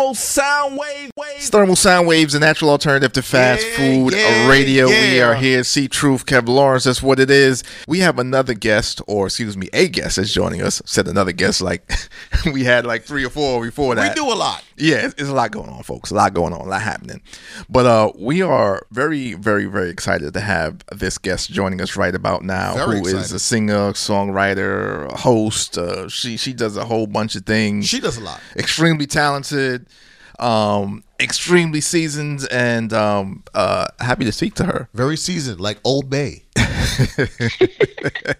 thermal sound wave. It's thermal sound waves, a natural alternative to fast Yeah, food yeah, radio. We are here. See Truth, Kev Lawrence. That's what it is. We have another guest, or excuse me, a guest is joining us. Said another guest, like we had like three or four before that. We do a lot. Yeah, it's, it's a lot going on, folks. A lot going on, a lot happening. But uh, we are very, very, very excited to have this guest joining us right about now, Very who is excited. a singer, songwriter, host. Uh, she she does a whole bunch of things. She does a lot. extremely talented, um, extremely seasoned, and um, uh, happy to speak to her. Very seasoned, like Old Bay.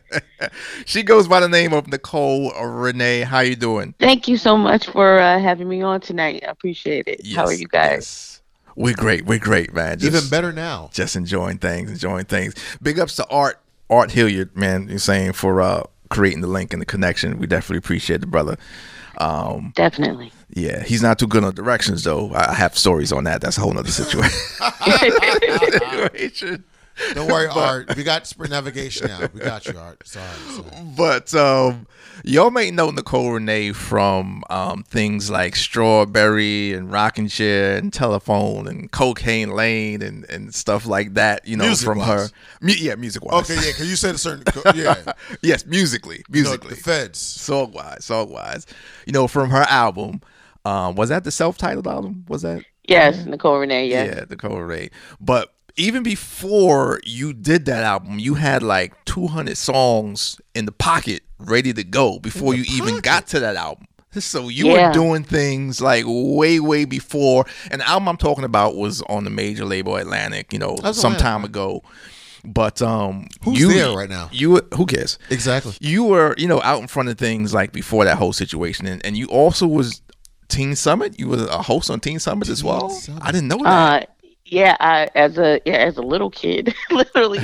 She goes by the name of Nicole Renee. How you doing? Thank you so much for uh, having me on tonight. I appreciate it. How are you guys? yes. We're great. We're great, man. Just- Even better now. just enjoying things, enjoying things. Big ups to Art, Art Hilliard, man. You're saying for uh, creating the link and the connection. We definitely appreciate the brother. Um, Definitely. yeah, he's not too good on directions though. I I have stories on that. That's a whole nother situation. Situation. Don't worry, Art. We got Sprint Navigation now. We got you, Art. Sorry. sorry. But um, y'all may know Nicole Renee from um, things like Strawberry and Rockin' Chair and Telephone and Cocaine Lane and, and stuff like that. You know, from her. Music-wise. Mu- yeah, music wise. Okay, yeah, because you said a certain. Yeah. yes, musically, You know, musically. the feds. song wise, song wise. You know, from her album. Um, was that the self titled album? Was that? Yes, Nicole Renee. Yes. Yeah, Nicole Ray. But even before you did that album, you had like 200 songs in the pocket ready to go before you even got to that album. So you Yeah. were doing things like way, way before. And the album I'm talking about was on the major label Atlantic, you know, That's some time ago. But um, Who's you, there right now? You who cares? Exactly. you were you know out in front of things like before that whole situation and, and you also was teen summit you were a host on teen summit as well Summit. i didn't know that Uh, yeah, I, as a yeah, as a little kid, literally,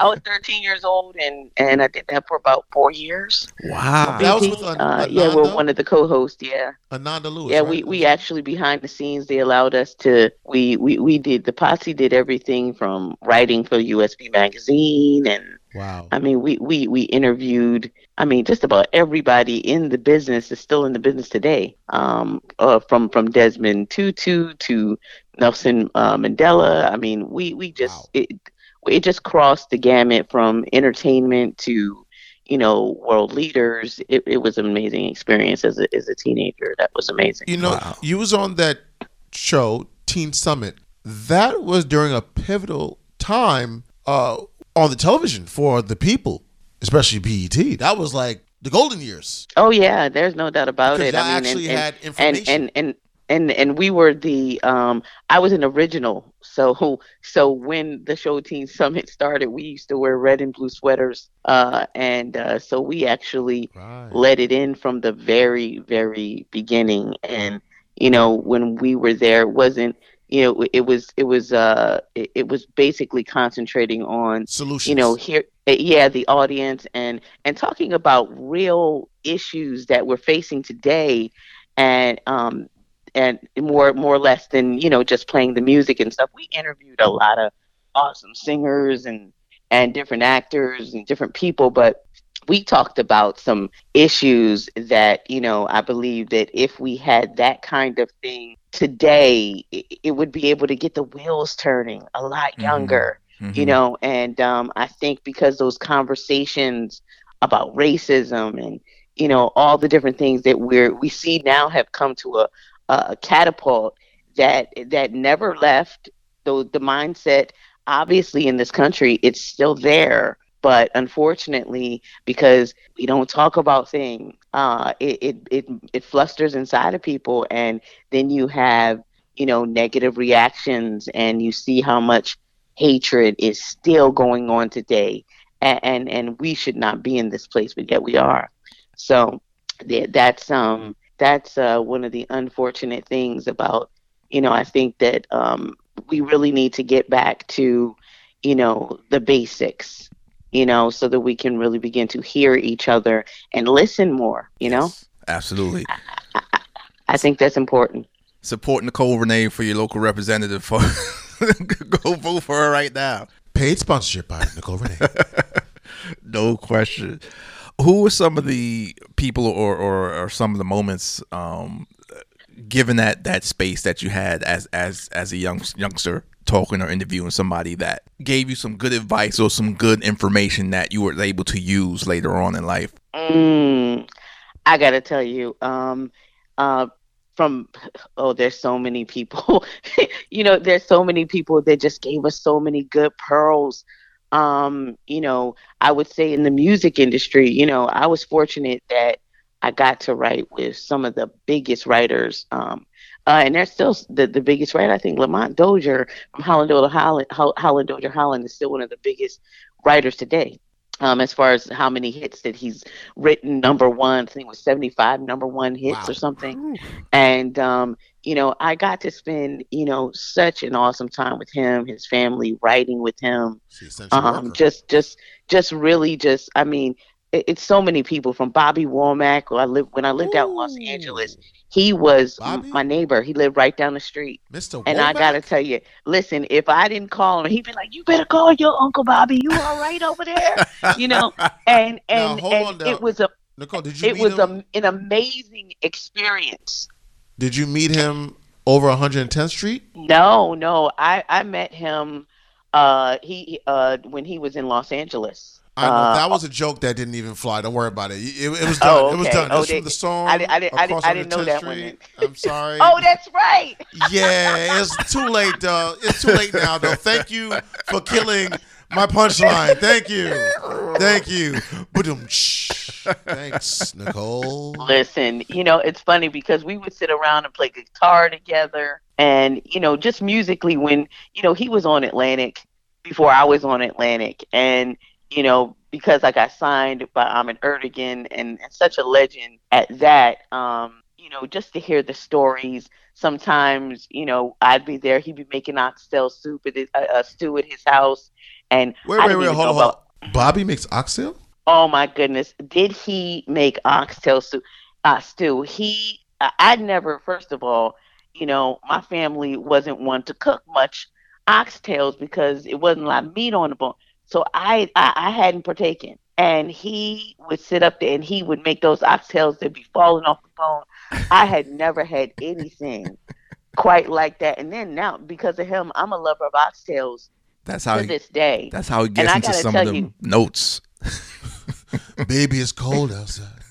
I was 13 years old, and and I did that for about four years. wow That was with An- uh, yeah, we're one of the co-hosts. Yeah, Ananda Lewis. yeah, right? we we actually behind the scenes they allowed us to we we we did the posse did everything from writing for YSB magazine and Wow. I mean, we, we, we interviewed, I mean, just about everybody in the business is still in the business today. Um, uh, from, from Desmond Tutu to Nelson uh, Mandela. I mean, we, we just, Wow. it, it just crossed the gamut from entertainment to, you know, world leaders. It, it was an amazing experience as a, as a teenager. That was amazing. You know, Wow. you was on that show, Teen Summit. That was during a pivotal time uh, on the television for the people, especially BET. That was like the golden years. Oh yeah, there's no doubt about Because it. y'all I mean, actually and, had information. and and and and and we were the um I was an original. So so when the show Teen Summit started, we used to wear red and blue sweaters. Uh and uh so we actually right. let it in from the very very beginning and you know when we were there it wasn't you know it was it was uh it, it was basically concentrating on Solutions. you know here uh, yeah the audience and and talking about real issues that we're facing today and um and more more or less than you know just playing the music and stuff we interviewed a lot of awesome singers and and different actors and different people but we talked about some issues that you know i believe that if we had that kind of thing today it, it would be able to get the wheels turning a lot Mhm. younger you Mhm. know and um, i think because those conversations about racism and you know all the different things that we're we see now have come to a, a catapult that that never left though the mindset. Obviously in this country it's still there but unfortunately because we don't talk about things uh, it, it it it flusters inside of people and then you have you know negative reactions and you see how much hatred is still going on today. And and, and we should not be in this place but yet we are. So th- that's um that's uh, one of the unfortunate things about you know i think that um we really need to get back to you know the basics you know so that we can really begin to hear each other and listen more you know? Yes, absolutely. I think that's important. Support nicole renee for your local representative for go vote for her right now. Paid sponsorship by Nicole Renee. no question who were some of the people or, or, or some of the moments um, given that that space that you had as as as a young youngster talking or interviewing somebody that gave you some good advice or some good information that you were able to use later on in life? Mm, I gotta tell you, um, uh, from oh, there's so many people. you know, there's so many people that just gave us so many good pearls. Um, you know, I would say in the music industry, you know, I was fortunate that I got to write with some of the biggest writers. Um, uh, and they're still the, the biggest writer. I think Lamont Dozier from Holland Holland, Holland Dozier Holland is still one of the biggest writers today. Um, as far as how many hits that he's written, number one, I think it was 75 number one hits wow. or something. And, um, you know, I got to spend, you know, such an awesome time with him, his family, writing with him. Um, just, just, just really just, I mean, it's so many people from Bobby Womack. When I lived when I lived Ooh. out in Los Angeles, he was Bobby? my neighbor. He lived right down the street. Mr. And I gotta tell you, listen, if I didn't call him, he'd be like, "You better call your Uncle Bobby. You all right over there?" you know. And and, now, and it was a Nicole. Did you? It was a, an amazing experience. Did you meet him over 110th Street? No, no. I I met him. Uh, he uh when he was in Los Angeles. I know uh, that was a joke that didn't even fly. Don't worry about it. It, it was done. Oh, okay. It was done. Oh, from the song. I, I, I, I didn't know that one. I'm sorry. oh, that's right. yeah, it's too late, though. It's too late now, though. Thank you for killing my punchline. Thank you. Thank you. Thanks, Nicole. Listen, you know, it's funny because we would sit around and play guitar together and, you know, just musically when, you know, he was on Atlantic before I was on Atlantic and you know, because I got signed by Ahmet Ertegun and, and such a legend at that, um, you know, just to hear the stories. Sometimes, you know, I'd be there. He'd be making oxtail soup at his, uh, uh, stew at his house, and wait, wait, wait, hold on, on. Bobby makes oxtail. Oh my goodness, did he make oxtail soup? Uh, stew. He, I'd never. First of all, you know, my family wasn't one to cook much oxtails because it wasn't a lot of meat on the bone. So I, I, I hadn't partaken. And he would sit up there and he would make those oxtails that be falling off the bone. I had never had anything quite like that. And then now, because of him, I'm a lover of oxtails. That's how to he, this day. That's how he gets into some of them you, notes. Baby, it's cold outside.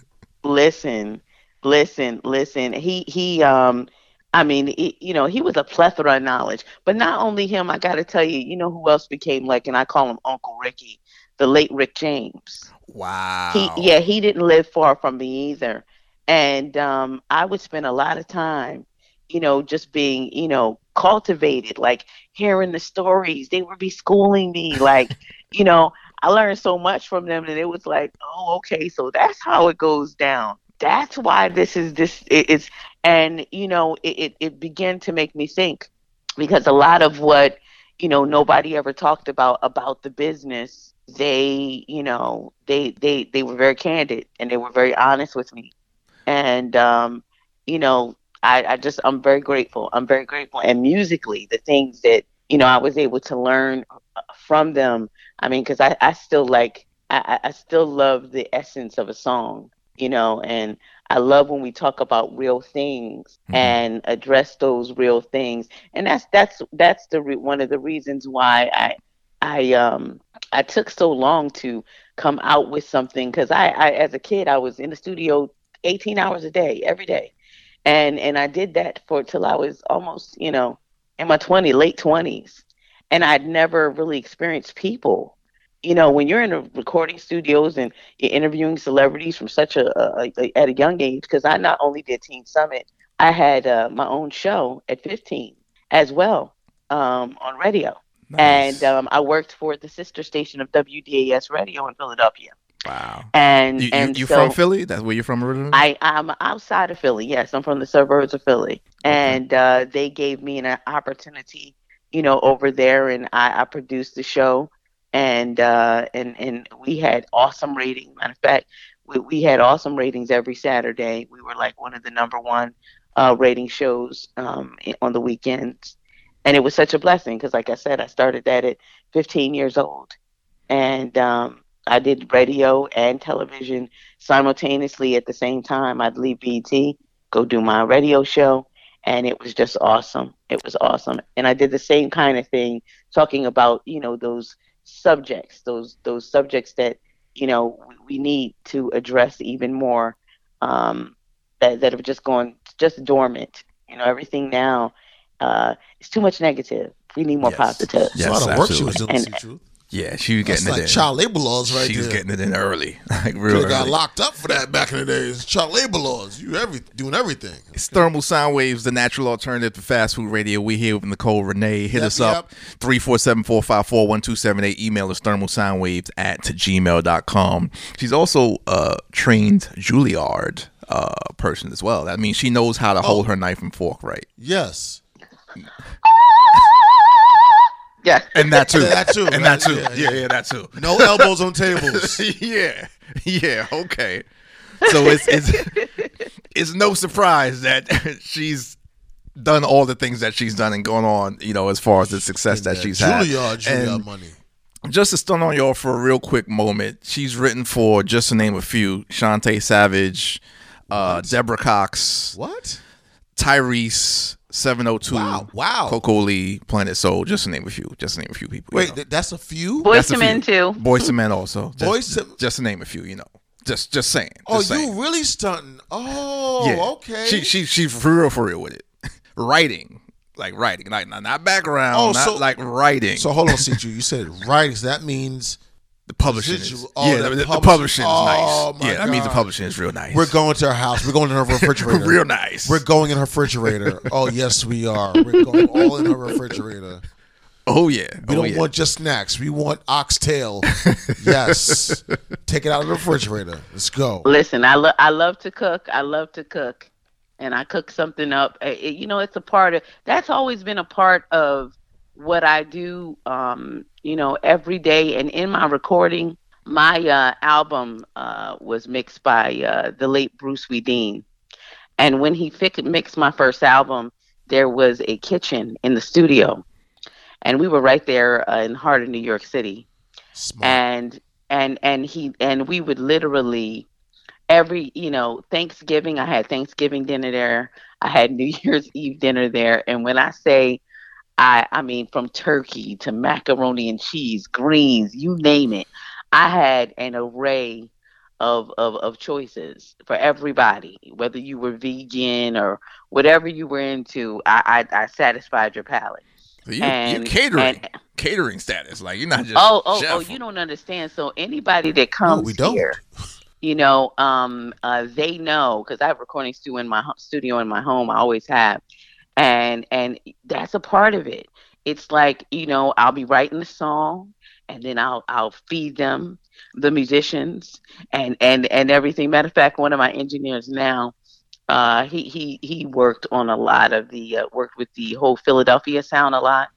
Listen, listen, listen. He he um I mean, you know, he was a plethora of knowledge. But not only him, I got to tell you, you know who else became like, and I call him Uncle Ricky, the late Rick James. Wow. He, yeah, he didn't live far from me either. And um, I would spend a lot of time, you know, just being, you know, cultivated, like hearing the stories. They would be schooling me, like, you know, I learned so much from them, and it was like, oh, okay, so that's how it goes down. That's why this is this it's and you know it, it, it began to make me think because a lot of what you know nobody ever talked about about the business they you know they they they were very candid and they were very honest with me. And um you know i i just i'm very grateful. I'm very grateful. And musically the things that you know i was able to learn from them i mean because i i still like I, I still love the essence of a song you know, and I love when we talk about real things mm-hmm. and address those real things. And that's that's that's the re- one of the reasons why I I um I took so long to come out with something because I, I as a kid I was in the studio 18 hours a day every day, and and I did that for till I was almost you know in my 20 late 20s, and I'd never really experienced people you know, when you're in the recording studios and you're interviewing celebrities from such a, a, a at a young age, because I not only did Teen Summit, I had uh, my own show at 15 as well um, on radio, nice. and um, I worked for the sister station of WDAS Radio in Philadelphia. Wow. And you, and you so from Philly? That's where you're from originally? I I'm outside of Philly. Yes, I'm from the suburbs of Philly, okay. and uh, they gave me an opportunity, you know, over there, and I, I produced the show and uh, and and we had awesome ratings. Matter of fact, we, we had awesome ratings every Saturday. We were like one of the number one uh, rating shows um, on the weekends, and it was such a blessing because, like I said, I started that at 15 years old, and um, I did radio and television simultaneously at the same time. I'd leave BET, go do my radio show, and it was just awesome. It was awesome, and I did the same kind of thing, talking about you know those subjects, those those subjects that you know we need to address even more, um, that that have just gone just dormant. You know, everything now uh, is too much negative. We need more Yes. positive. Yes, a lot of work she was absolutely. doing. And- see, truth. Yeah, she was That's getting like it in. child labor laws, right she was there. getting it in early, like real Could've got early. locked up for that back in the days. Child labor laws. You every doing everything. It's Thermal Sound Waves, the natural alternative to fast food radio. We here with Nicole Renee. Hit Yep, us up 347-454-1278. Email us thermalsoundwaves at gmail.com. She's also a trained Juilliard uh, person as well. That means she knows how to hold her knife and fork right. Yes. Yeah. And that too. Yeah, that too, And right? that too. Yeah, Yeah, yeah. yeah, that too. No elbows on tables. yeah, yeah, okay. So it's it's it's no surprise that she's done all the things that she's done and gone on, you know, as far as the success that Yeah, she's had. Juilliard, Juilliard And money. just to stun on y'all for a real quick moment, she's written for just to name a few: Chantay Savage, uh, Deborah Cox, What? Tyrese, Seven Hundred Two, Wow, wow. Coco Lee, Planet Soul, just to name a few. Just to name a few people. Wait, know. th- that's a few. Boys That's to Men too. Boyz II Men also. Just, Boyz II- just to name a few, you know. Just just saying. oh, just saying. you really stunting? Oh, Yeah. okay. She she she for real for real with it. writing. Like writing. Like not, not background. Oh, not so- like writing. so hold on, Ciju. You said writings. That means the publishing is, residual- oh, yeah, the the, the publishing- publishing is Oh, nice. my Yeah, that means the God. publishing is real nice. we're going to her house. We're going in her refrigerator. real nice. We're going in her refrigerator. Oh yes, we are. We're going all in her refrigerator. oh yeah. We oh, don't yeah. want just snacks. We want oxtail. yes. Take it out of the refrigerator. Let's go. Listen, I love I love to cook. I love to cook, and I cook something up. It- you know, it's a part of. That's always been a part of what I do. Um, you know, every day, and in my recording, my uh, album uh, was mixed by uh, the late Bruce Swedien, and when he fi- mixed my first album, there was a kitchen in the studio, and we were right there uh, in the heart of New York City. Smart. and and and he and we would literally every you know thanksgiving i had thanksgiving dinner there. I had new year's eve dinner there. And when i say i i mean from turkey to macaroni and cheese greens you name it i had an array of of, of choices for everybody whether you were vegan or whatever you were into i i, I satisfied your palate So you, and- you catering, and- catering status. Like you're not just. oh oh chef. oh you don't understand so anybody that comes we don't. here you know um uh they know because i have recording studio in my studio in my home i always have and and that's a part of it. It's like you know i'll be writing the song and then i'll i'll feed them the musicians and and and everything. Matter of fact one of my engineers now uh he he he worked on a lot of the uh, worked with the whole philadelphia sound a lot.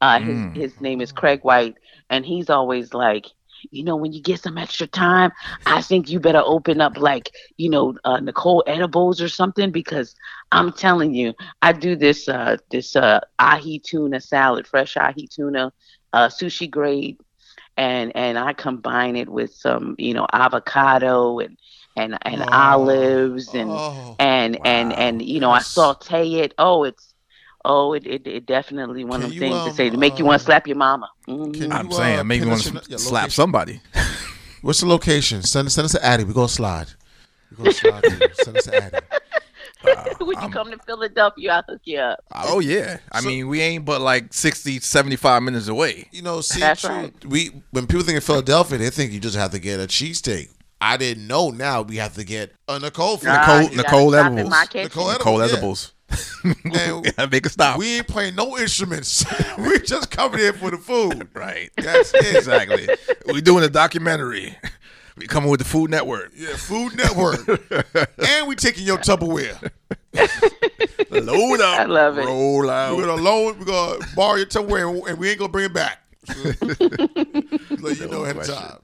Uh his Mm. his name is craig white and he's always like you know when you get some extra time i think you better open up like you know uh, nicole edibles or something because i'm telling you i do this uh this uh ahi tuna salad fresh ahi tuna uh sushi grade and and i combine it with some you know avocado and and and Oh. olives and oh. and and Wow. and you know I saute it. Oh, it's oh it it, it definitely one Can of you, them things um, to say to make you want uh, to slap your mama. Mhm. can I'm You, saying, uh, maybe pin want to in- yeah, slap somebody. What's the location? Send, send us to Addy. We're going to slide. We're going to slide. Send us to Addy. when you I'm- come to Philadelphia, I'll hook you up. Oh yeah. I So- mean, we ain't but like 60, 75 minutes away. You know, see, That's true, right. we when people think of Philadelphia, they think you just have to get a cheesesteak. I didn't know. Now we have to get a Nicole. for Nicole- you gotta Nicole stop in Edibles. my kitchen. Nicole Edibles. Cold yeah. Edibles. And Gotta Make a stop. We ain't playing no instruments. we just coming here for the food. right. That's it. exactly. we doing a documentary. We coming with the Food Network. Yeah, Food Network. and we taking your Tupperware. Load up. I love it. Roll out. We're gonna loan. We're gonna borrow your Tupperware, and we ain't gonna bring it back. Let you know ahead of time.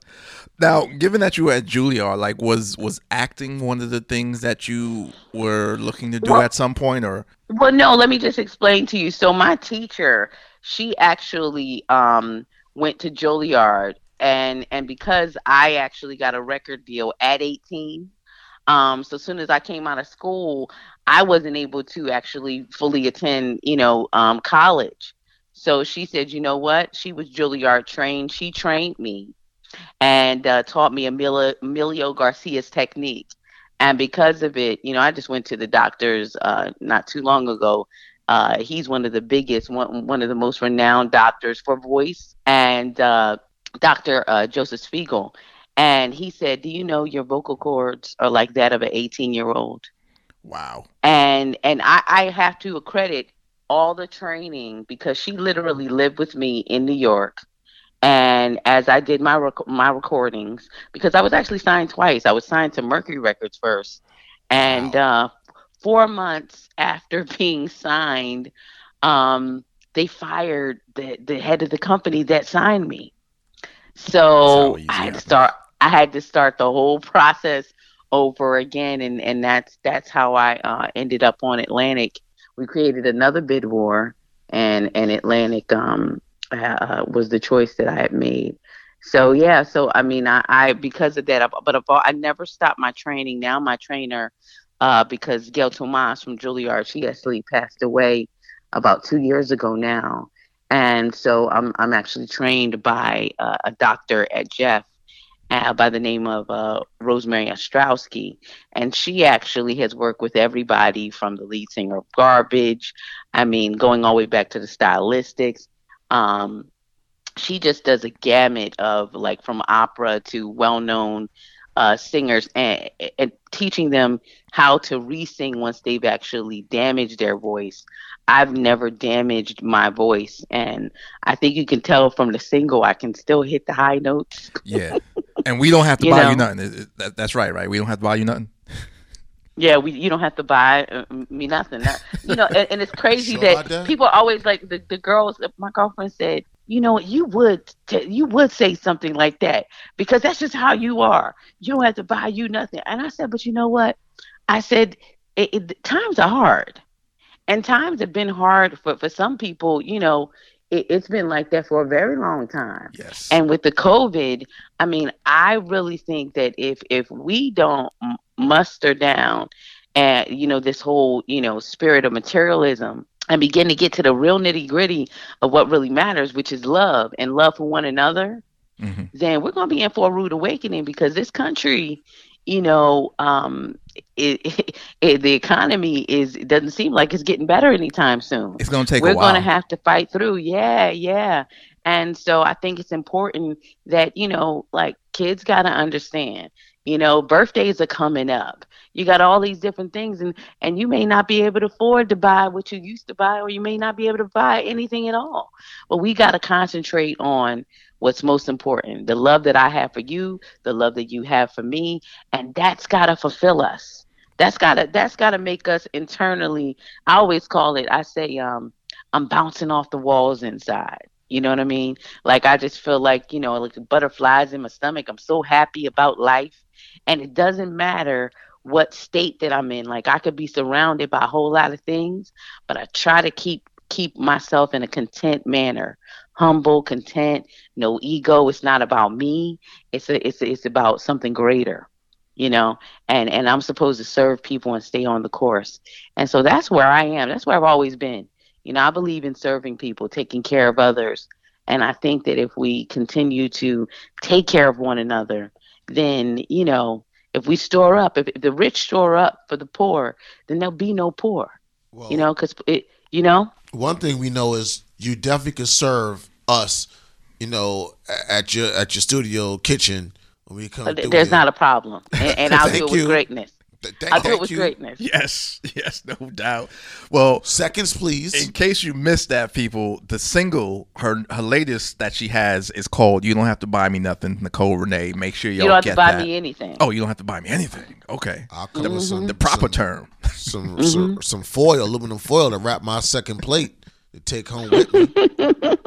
Now, given that you were at Juilliard, like was was acting one of the things that you were looking to do Well- at some point, or Well, no, let me just explain to you. So my teacher, she actually um, went to Juilliard, and and because I actually got a record deal at 18, Um, so as soon as I came out of school, I wasn't able to actually fully attend, you know, um, college. So she said, you know what? She was Juilliard trained. She trained me and uh, taught me Emilio, Emilio Garcia's technique. And because of it, you know, I just went to the doctors uh, not too long ago. Uh, he's one of the biggest, one, one of the most renowned doctors for voice, and uh, Dr. Uh, Joseph Spiegel. And he said, "Do you know your vocal cords are like that of an 18 year old?" Wow. And and I, I have to accredit all the training because she literally lived with me in New York and as I did my rec- my recordings, because I was actually signed twice. I was signed to Mercury Records first, and wow. uh, four months after being signed, um, they fired the the head of the company that signed me. So I had to start. I had to start the whole process over again, and and that's that's how I uh, ended up on Atlantic. We created another bid war, and and Atlantic um, uh, was the choice that I had made. So yeah, so I mean, I, I because of that, I, but I, I never stopped my training. Now my trainer, uh, because Gail Tomas from Juilliard, she actually passed away about two years ago now, and so I'm I'm actually trained by uh, a doctor at Jeff. Uh, by the name of uh, Rosemary Ostrowski. And she actually has worked with everybody from the lead singer of Garbage, I mean, going all the way back to the stylistics. Um, she just does a gamut of like from opera to well-known uh, singers and, and teaching them how to re-sing once they've actually damaged their voice. I've never damaged my voice, and I think you can tell from the single I can still hit the high notes. yeah, and we don't have to you buy know? you nothing. That, that's right, right? We don't have to buy you nothing. Yeah, we you don't have to buy uh, me nothing. That, you know, and, and, it's crazy sure that, that, people always like the, the girls. My girlfriend said, you know, you would t- you would say something like that because that's just how you are. You don't have to buy you nothing. And I said, but you know what? I said, it, it, times are hard, and times have been hard for for some people. You know, it, has been like that for a very long time. Yes. And with the COVID, I mean, I really think that if if we don't muster down at you know this whole you know spirit of materialism and begin to get to the real nitty gritty of what really matters, which is love and love for one another, mm-hmm. then we're going to be in for a rude awakening because this country, you know, um, it, it, it, the economy is it doesn't seem like it's getting better anytime soon. It's going to take. We're going to have to fight through. Yeah, yeah. And so I think it's important that you know, like kids got to understand you know birthdays are coming up you got all these different things and and you may not be able to afford to buy what you used to buy or you may not be able to buy anything at all but we got to concentrate on what's most important the love that i have for you the love that you have for me and that's got to fulfill us that's got to that's got to make us internally i always call it i say um i'm bouncing off the walls inside you know what I mean? Like I just feel like, you know, like butterflies in my stomach. I'm so happy about life and it doesn't matter what state that I'm in. Like I could be surrounded by a whole lot of things, but I try to keep keep myself in a content manner, humble, content, no ego. It's not about me. It's a, it's a, it's about something greater, you know. And and I'm supposed to serve people and stay on the course. And so that's where I am. That's where I've always been. You know, I believe in serving people, taking care of others. And I think that if we continue to take care of one another, then you know if we store up if, if the rich store up for the poor then there'll be no poor well, you know because it you know one thing we know is you definitely could serve us you know at your at your studio kitchen when we come there's not a problem and, and i'll do it with greatness Thank, I'll do it with you. greatness. Yes, yes, no doubt. Well, seconds, please. In case you missed that, people, the single her her latest that she has is called "You Don't Have to Buy Me Nothing." Nicole Renee, make sure y'all you don't have to buy that. me anything. Oh, you don't have to buy me anything. Okay, I'll come mm-hmm. with some the proper some, term. Some mm-hmm. some some foil, aluminum foil to wrap my second plate to take home with me.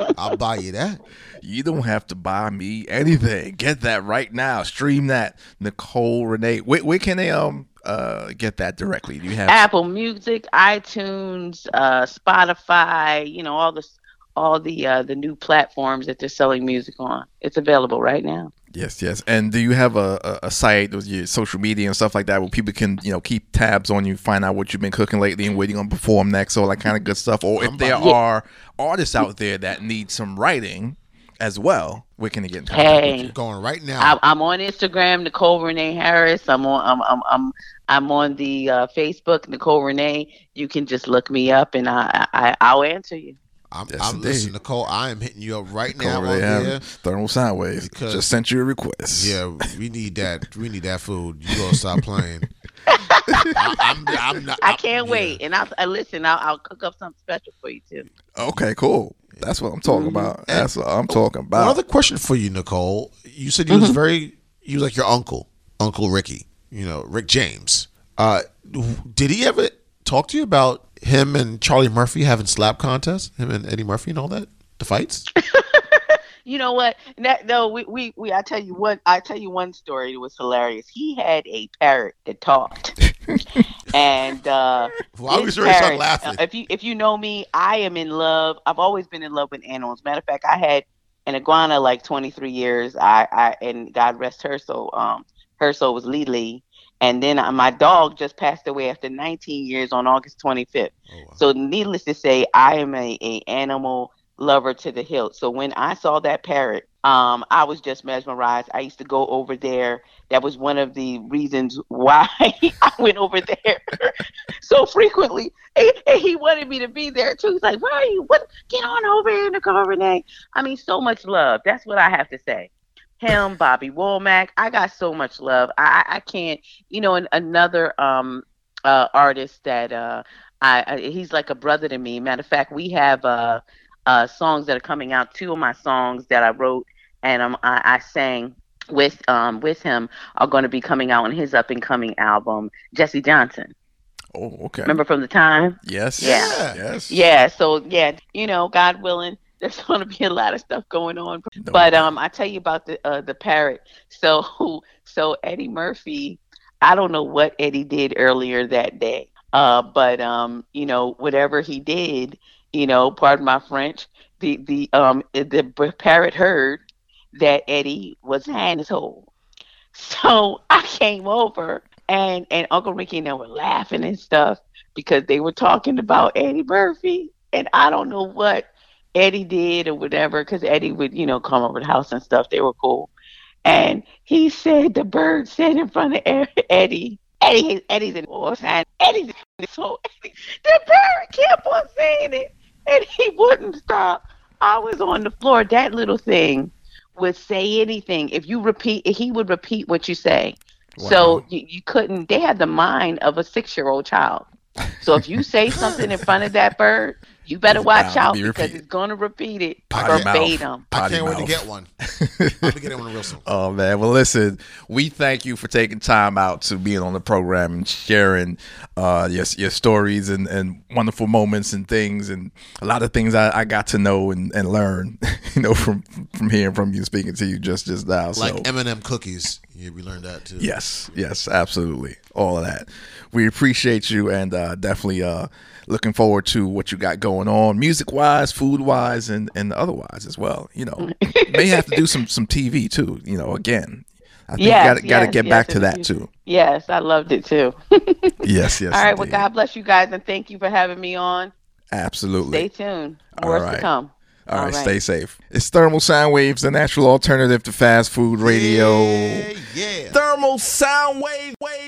I'll buy you that. You don't have to buy me anything. Get that right now. Stream that, Nicole Renee. Where, where can they um uh, get that directly? Do you have Apple Music, iTunes, uh, Spotify? You know all the all the uh, the new platforms that they're selling music on. It's available right now. Yes, yes. And do you have a, a, a site with your social media and stuff like that where people can, you know, keep tabs on you, find out what you've been cooking lately and where you're gonna perform next, all that kind of good stuff? Or if there are artists out there that need some writing as well, where can they get in contact with Hey, you? Going right I, now. I'm on Instagram, Nicole Renee Harris. I'm on. I'm. I'm. I'm, I'm on the uh, Facebook, Nicole Renee. You can just look me up, and I, I I'll answer you. I'm, Yes, I'm indeed. listen, Nicole. I am hitting you up right now Over on here. Thermal Soundwaves. Because- Just sent you a request. Yeah, we need that. We need that food. You gonna stop playing? I, I'm, I'm not. I I'm- can't yeah. wait, and I'll I listen. I'll, I'll cook up something special for you too. Okay, cool. That's what I'm talking Mm-hmm. about. That's what I'm talking about. One other question for you, Nicole. You said you was very. You was like your uncle, Uncle Ricky. You know, Rick James. Uh, did he ever talk to you about him and Charlie Murphy having slap contests? Him and Eddie Murphy and all that. The fights. You know what? That, no, we, we, we. I tell you one. I tell you one story that was hilarious. He had a parrot that talked, and uh, Well, I was start parrot- laughing. uh, if you if you know me, I am in love. I've always been in love with animals. Matter of fact, I had an iguana like 23 years. I, I and God rest her soul. Um, her soul was Lily, and then uh, my dog just passed away after 19 years on August 25th. Oh, wow. So needless to say, I am a, a animal lover to the hilt. So when I saw that parrot, um, I was just mesmerized. I used to go over there. That was one of the reasons why I went over there so frequently. And, and he wanted me to be there too. He's like, "Why are you? What? Get on over here, Nicole Renee." I mean, so much love. That's what I have to say. Him, Bobby Womack. I got so much love. I I can't. You know, and another um uh artist that uh I, I he's like a brother to me. Matter of fact, we have uh uh songs that are coming out. Two of my songs that I wrote and um I, I sang with um with him are going to be coming out on his up and coming album. Jesse Johnson. oh, okay. Remember from the time? Yes. Yeah. Yes. Yeah. So yeah, you know, God willing, there's going to be a lot of stuff going on. No But um, I tell you about the uh, the parrot. So so Eddie Murphy, I don't know what Eddie did earlier that day. Uh, but um, you know, whatever he did, you know, pardon my French, the the um the parrot heard that Eddie was hand his hole. So I came over and and Uncle Ricky and I were laughing and stuff because they were talking about Eddie Murphy and I don't know what Eddie did or whatever because Eddie would you know come over the house and stuff. They were cool, and he said the bird said in front of Eddie. Eddie, Eddie's in and Eddie's in so Eddie, the bird kept on saying it, and he wouldn't stop. I was on the floor. That little thing would say anything. If you repeat, he would repeat what you say. So you, you couldn't. They had the mind of a six-year-old child. So if you say something in front of that bird, you better It's watch out be because repeated. it's going to repeat it Potty mouth. verbatim. I Potty can't wait to get one. I'll be getting one real soon. Oh man, well listen, we thank you for taking time out to being on the program and sharing uh, your your stories and, and wonderful moments and things and a lot of things I, I got to know and, and learn, you know, from from hearing from you, speaking to you just just now. Like so M&M cookies. Yeah, we learned that too. yes, yes, absolutely, all of that. We appreciate you and uh, definitely uh, looking forward to what you got going on, music wise, food wise, and and otherwise as well. You know, may have to do some some TV too. You know, again. I think Yes, you gotta, gotta get yes, back to that too. Yes, I loved it too. Yes, yes. All right. Well. God bless you guys and thank you for having me on. Absolutely. Stay tuned. All More right. to come. All right, right. stay safe. It's Thermal Sound Waves, the natural alternative to fast food radio. Yeah, yeah. Thermal Sound Wave, wave.